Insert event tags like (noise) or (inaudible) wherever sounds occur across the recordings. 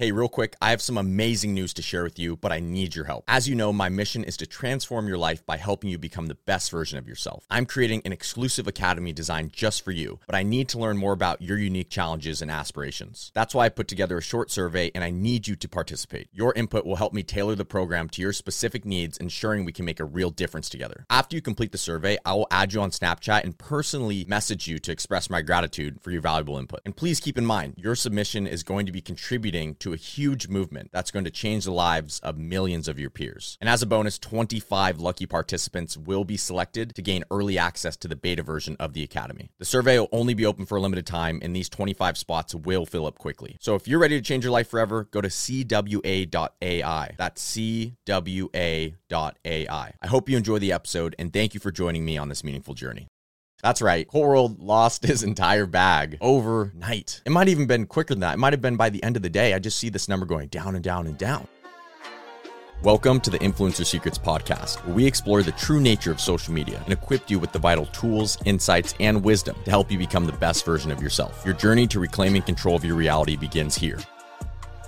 Hey, real quick, I have some amazing news to share with you, but I need your help. As you know, my mission is to transform your life by helping you become the best version of yourself. I'm creating an exclusive academy designed just for you, but I need to learn more about your unique challenges and aspirations. That's why I put together a short survey and I need you to participate. Your input will help me tailor the program to your specific needs, ensuring we can make a real difference together. After you complete the survey, I will add you on Snapchat and personally message you to express my gratitude for your valuable input. And please keep in mind, your submission is going to be contributing to a huge movement that's going to change the lives of millions of your peers. And as a bonus, 25 lucky participants will be selected to gain early access to the beta version of the Academy. The survey will only be open for a limited time, and these 25 spots will fill up quickly. So if you're ready to change your life forever, go to CWA.ai. That's CWA.ai. I hope you enjoy the episode, and thank you for joining me on this meaningful journey. That's right. Cole World lost (laughs) his entire bag overnight. It might even been quicker than that. It might have been by the end of the day. I just see this number going down and down and down. Welcome to the Influencer Secrets podcast, where we explore the true nature of social media and equip you with the vital tools, insights, and wisdom to help you become the best version of yourself. Your journey to reclaiming control of your reality begins here.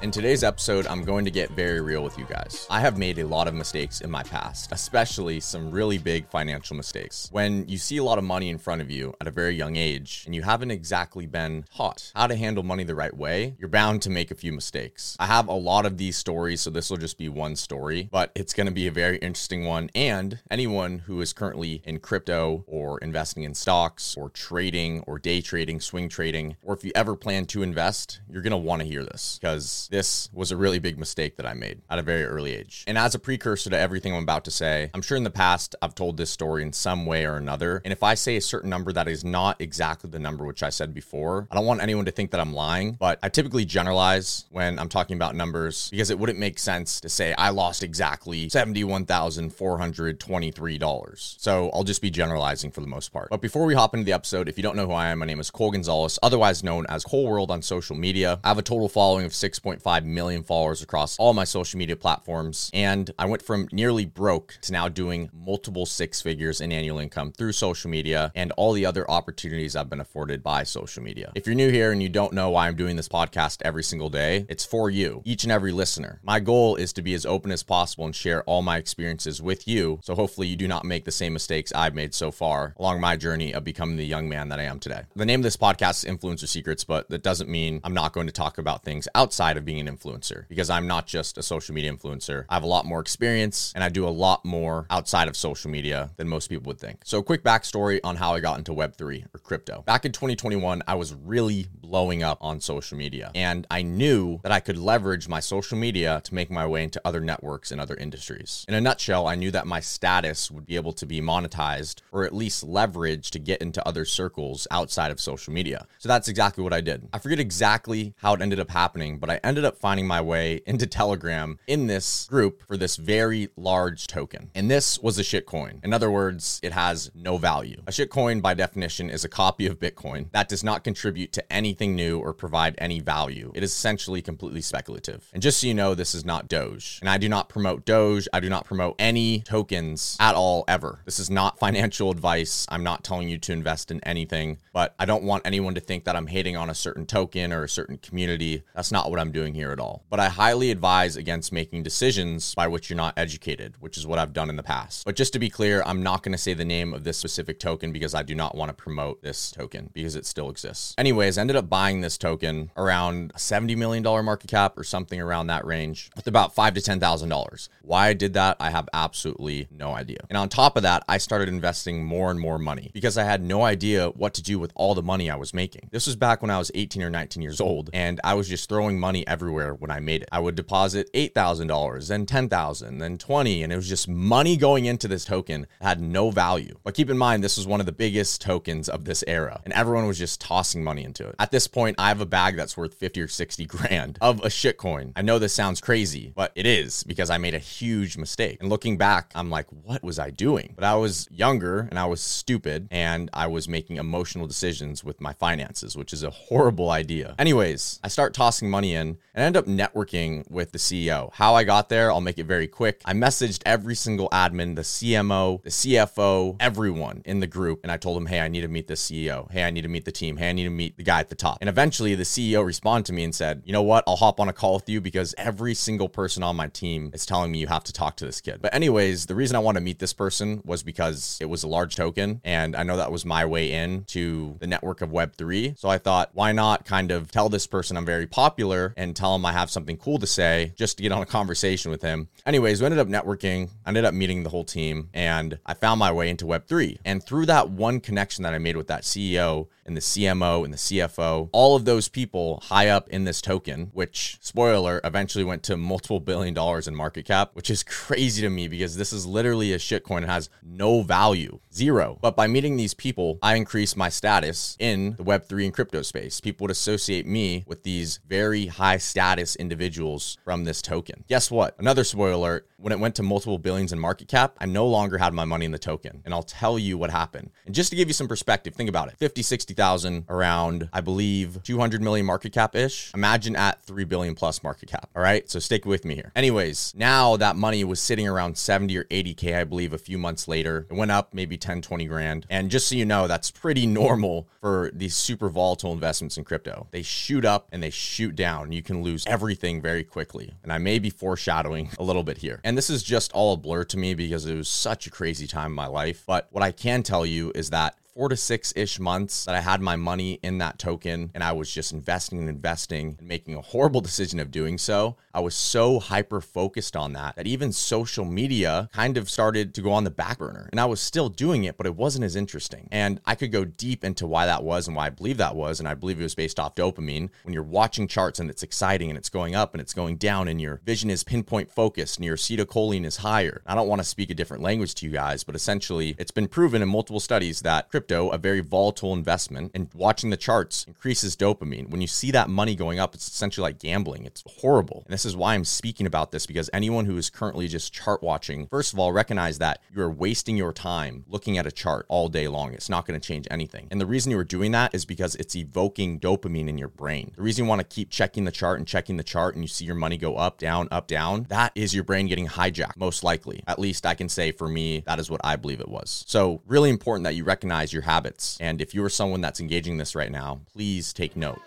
In today's episode, I'm going to get very real with you guys. I have made a lot of mistakes in my past, especially some really big financial mistakes. When you see a lot of money in front of you at a very young age and you haven't exactly been taught how to handle money the right way, you're bound to make a few mistakes. I have a lot of these stories, so this will just be one story, but it's going to be a very interesting one. And anyone who is currently in crypto or investing in stocks or trading or day trading, swing trading, or if you ever plan to invest, you're going to want to hear this because this was a really big mistake that I made at a very early age. And as a precursor to everything I'm about to say, I'm sure in the past I've told this story in some way or another. And if I say a certain number that is not exactly the number which I said before, I don't want anyone to think that I'm lying, but I typically generalize when I'm talking about numbers because it wouldn't make sense to say I lost exactly $71,423. So I'll just be generalizing for the most part. But before we hop into the episode, if you don't know who I am, my name is Cole Gonzalez, otherwise known as Cole World on social media. I have a total following of 6.5 million followers across all my social media platforms. And I went from nearly broke to now doing multiple six figures in annual income through social media and all the other opportunities I've been afforded by social media. If you're new here and you don't know why I'm doing this podcast every single day, it's for you, each and every listener. My goal is to be as open as possible and share all my experiences with you. So hopefully you do not make the same mistakes I've made so far along my journey of becoming the young man that I am today. The name of this podcast is Influencer Secrets, but that doesn't mean I'm not going to talk about things outside of being an influencer because I'm not just a social media influencer. I have a lot more experience and I do a lot more outside of social media than most people would think. So, quick backstory on how I got into Web3 or crypto. Back in 2021, I was really blowing up on social media and I knew that I could leverage my social media to make my way into other networks and other industries. In a nutshell, I knew that my status would be able to be monetized or at least leveraged to get into other circles outside of social media. So, that's exactly what I did. I forget exactly how it ended up happening, but I ended up finding my way into Telegram in this group for this very large token. And this was a shitcoin. In other words, it has no value. A shitcoin, by definition, is a copy of Bitcoin that does not contribute to anything new or provide any value. It is essentially completely speculative. And just so you know, this is not Doge. And I do not promote Doge. I do not promote any tokens at all, ever. This is not financial advice. I'm not telling you to invest in anything, but I don't want anyone to think that I'm hating on a certain token or a certain community. That's not what I'm doing here at all. But I highly advise against making decisions by which you're not educated, which is what I've done in the past. But just to be clear, I'm not going to say the name of this specific token because I do not want to promote this token because it still exists. Anyways, I ended up buying this token around a $70 million market cap or something around that range with about five to $10,000. Why I did that, I have absolutely no idea. And on top of that, I started investing more and more money because I had no idea what to do with all the money I was making. This was back when I was 18 or 19 years old and I was just throwing money everywhere when I made it. I would deposit $8,000, then 10,000, then 20, and it was just money going into this token had no value. But keep in mind, this was one of the biggest tokens of this era, and everyone was just tossing money into it. At this point, I have a bag that's worth 50 or 60 grand of a shitcoin. I know this sounds crazy, but it is because I made a huge mistake. And looking back, I'm like, what was I doing? But I was younger and I was stupid and I was making emotional decisions with my finances, which is a horrible idea. Anyways, I start tossing money in and I ended up networking with the CEO. How I got there, I'll make it very quick. I messaged every single admin, the CMO, the CFO, everyone in the group, and I told them, hey, I need to meet the CEO. Hey, I need to meet the team. Hey, I need to meet the guy at the top. And eventually the CEO responded to me and said, you know what? I'll hop on a call with you because every single person on my team is telling me you have to talk to this kid. But, anyways, the reason I want to meet this person was because it was a large token. And I know that was my way in to the network of Web3. So I thought, why not kind of tell this person I'm very popular and tell him I have something cool to say just to get on a conversation with him. Anyways, we ended up networking, I ended up meeting the whole team, and I found my way into Web3. And through that one connection that I made with that CEO, and the CMO and the CFO, all of those people high up in this token, which spoiler eventually went to multiple billion dollars in market cap, which is (laughs) crazy to me because this is literally a shitcoin and has no value, zero. But by meeting these people, I increased my status in the Web3 and crypto space. People would associate me with these very high status individuals from this token. Guess what? Another spoiler alert when it went to multiple billions in market cap, I no longer had my money in the token. And I'll tell you what happened. And just to give you some perspective, think about it 50, 60,000 around, I believe, 200 million market cap ish. Imagine at 3 billion plus market cap. All right. So stick with me here. Anyways, now that money was sitting around 70 or 80K, I believe, a few months later. It went up maybe 10, 20 grand. And just so you know, that's pretty normal for these super volatile investments in crypto. They shoot up and they shoot down. You can lose everything very quickly. And I may be foreshadowing a little bit here. And this is just all a blur to me because it was such a crazy time in my life. But what I can tell you is that four to six ish months that I had my money in that token and I was just investing and investing and making a horrible (laughs) decision of doing so. I was so hyper focused on that that even social media kind of started to go on the back burner. And I was still doing it, but it wasn't as interesting. And I could go deep into why that was and why I believe that was. And I believe it was based off dopamine. When you're watching charts and it's exciting and it's going up and it's going down and your vision is pinpoint focused and your acetylcholine is higher. I don't want to speak a different language to you guys, but essentially it's been proven in multiple studies that crypto, a very volatile investment, and watching the charts increases dopamine. When you see that money going up, it's essentially like gambling. It's horrible. And this is why I'm speaking about this because anyone who is currently just chart watching, first of all, recognize that you're wasting your time looking at a chart all day long. It's not going to change anything. And the reason you are doing that is because it's evoking dopamine in your brain. The reason you want to keep checking the chart and checking the chart and you see your money go up, down, up, down, that is your brain getting hijacked, most likely. At least I can say for me, that is what I believe it was. So, really important that you recognize your habits. And if you are someone that's engaging this right now, please take note.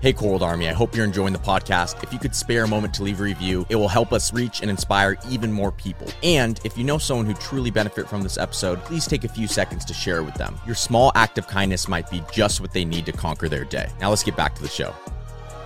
Hey, Cole Army, I hope you're enjoying the podcast. If you could spare a moment to leave a review, it will help us reach and inspire even more people. And if you know someone who truly benefit from this episode, please take a few seconds to share it with them. Your small act of kindness might be just what they need to conquer their day. Now let's get back to the show.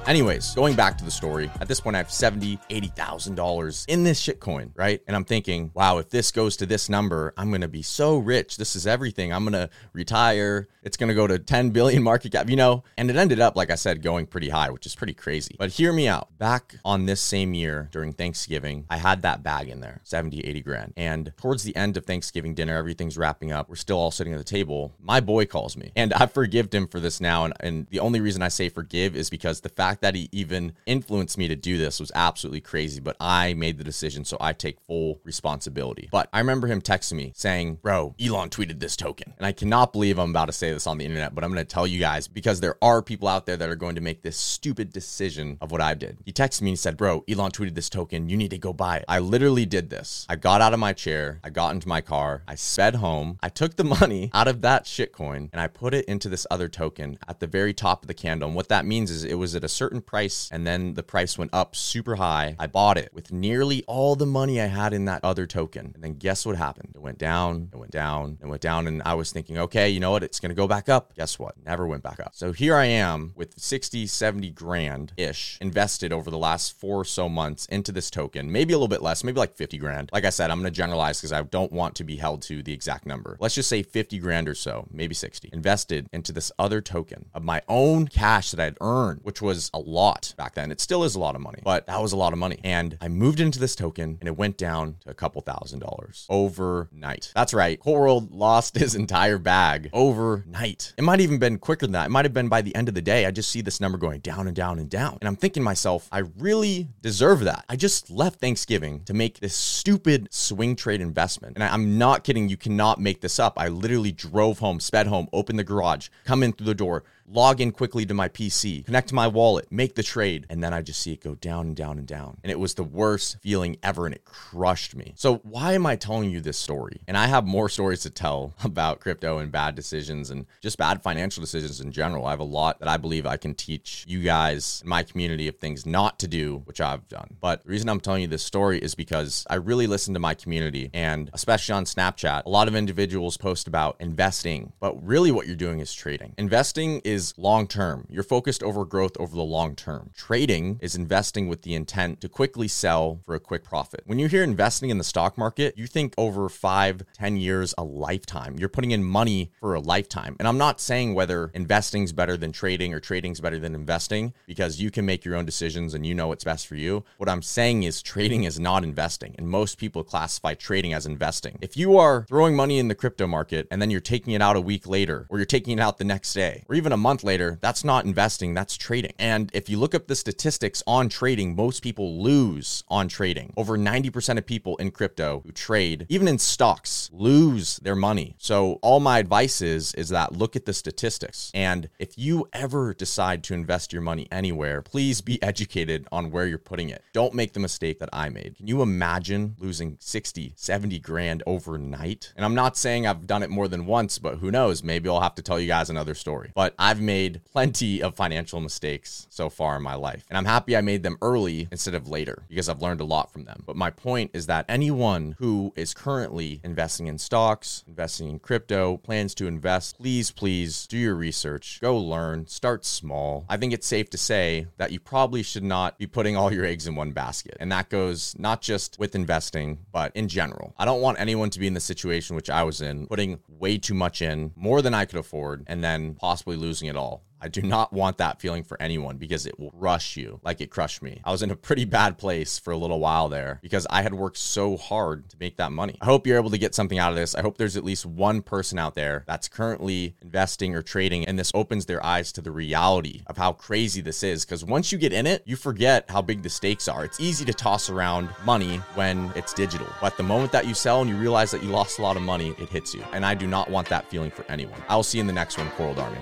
Anyways, going back to the story, at this point I have seventy, eighty thousand dollars in this shitcoin, right? And I'm thinking, wow, if this goes to this number, I'm gonna be so rich. This is everything. I'm gonna retire. It's gonna go to 10 billion market cap, you know? And it ended up, like I said, going pretty high, which is pretty crazy. But hear me out. Back on this same year during Thanksgiving, I had that bag in there, 70, 80 grand. And towards the end of Thanksgiving dinner, everything's wrapping up. We're still all sitting at the table. My boy calls me. And I forgived him for this now. And, and the only reason I say forgive is because the fact that he even influenced me to do this was absolutely crazy. But I made the decision, so I take full responsibility. But I remember him texting me saying, Bro, Elon tweeted this token. And I cannot believe I'm about to say this on the internet, but I'm going to tell you guys because there are people out there that are going to make this stupid decision of what I did. He texted me and said, Bro, Elon tweeted this token. You need to go buy it. I literally did this. I got out of my chair, I got into my car, I sped home, I took the (laughs) money out of that shitcoin and I put it into this other token at the very top of the candle. And what that means is it was at a certain price and then the price went up super high. I bought it with nearly all the money I had in that other token. And then guess what happened? It went down, it went down, it went down. And I was thinking, okay, you know what? It's going to go back up. Guess what? Never went back up. So here I am with 60, 70 grand ish invested over the last four or so months into this token, maybe a little bit less, maybe like 50 grand. Like I said, I'm going to generalize because I don't want to be held to the exact number. Let's just say 50 grand or so, maybe 60, invested into this other token of my own cash that I'd earned, which was a lot back then. It still is a lot of money, but that was a lot of money. And I moved into this token and it went down to a couple thousand dollars overnight. That's right. World lost (laughs) his entire bag overnight. It might even been quicker than that. It might have been by the end of the day. I just see this number going down and down and down. And I'm thinking myself, I really deserve that. I just left Thanksgiving to make this stupid swing trade investment. And I, I'm not kidding. You cannot make this up. I literally drove home, sped home, opened the garage, come in through the door, log in quickly to my PC, connect to my wallet, make the trade, and then I just see it go down and down and down. And it was the worst feeling ever and it crushed me. So, why am I telling you this story? And I have more stories to tell (laughs) about crypto and bad decisions and just bad financial decisions in general. I have a lot that I believe I can teach you guys in my community of things not to do, which I've done. But the reason I'm telling you this story is because I really listen to my community and especially on Snapchat, a lot of individuals post about investing, but really what you're doing is trading. Investing is long term. You're focused over growth over the long term. Trading is investing with the intent to quickly sell for a quick profit. When you hear investing in the stock market, you think over five, ten years, a lifetime. You're putting in money for a lifetime. And I'm not saying whether investing's better than trading or trading's better than investing because you can make your own decisions and you know what's best for you. What I'm saying is trading is not investing. And most people classify trading as investing. If you are throwing money in the crypto market and then you're taking it out a week later, or you're taking it out the next day, or even a month later, that's not investing, that's trading. And if you look up the statistics on trading, most people lose on trading. Over 90% of people in crypto who trade, even in stocks, lose their money. So all my advice is is that look at the statistics. And if you ever decide to invest your money anywhere, please be educated on where you're putting it. Don't make the mistake that I made. Can you imagine losing 60, 70 grand overnight? And I'm not saying I've done it more than once, but who knows? Maybe I'll have to tell you guys another story. But I've made plenty of financial mistakes so far in my life. And I'm happy I made them early instead of later because I've learned a lot from them. But my point is that anyone who is currently investing in stocks, investing in crypto, plans to invest, please, please do your research, go learn, start small. I think it's safe to say that you probably should not be putting all your eggs in one basket. And that goes not just with investing, but in general. I don't want anyone to be in the situation which I was in, putting way too much in, more than I could afford, and then possibly losing it all. I do not want that feeling for anyone because it will rush you like it crushed me. I was in a pretty bad place for a little while there because I had worked so hard to make that money. I hope you're able to get something out of this. I hope there's at least one person out there that's currently investing or trading and this opens their eyes to the reality of how crazy this is because once you get in it, you forget how big the stakes are. It's easy to toss around money when it's digital, but the moment that you sell and you realize that you lost a lot of money, it hits you. And I do not want that feeling for anyone. I'll see you in the next one, Coral Army.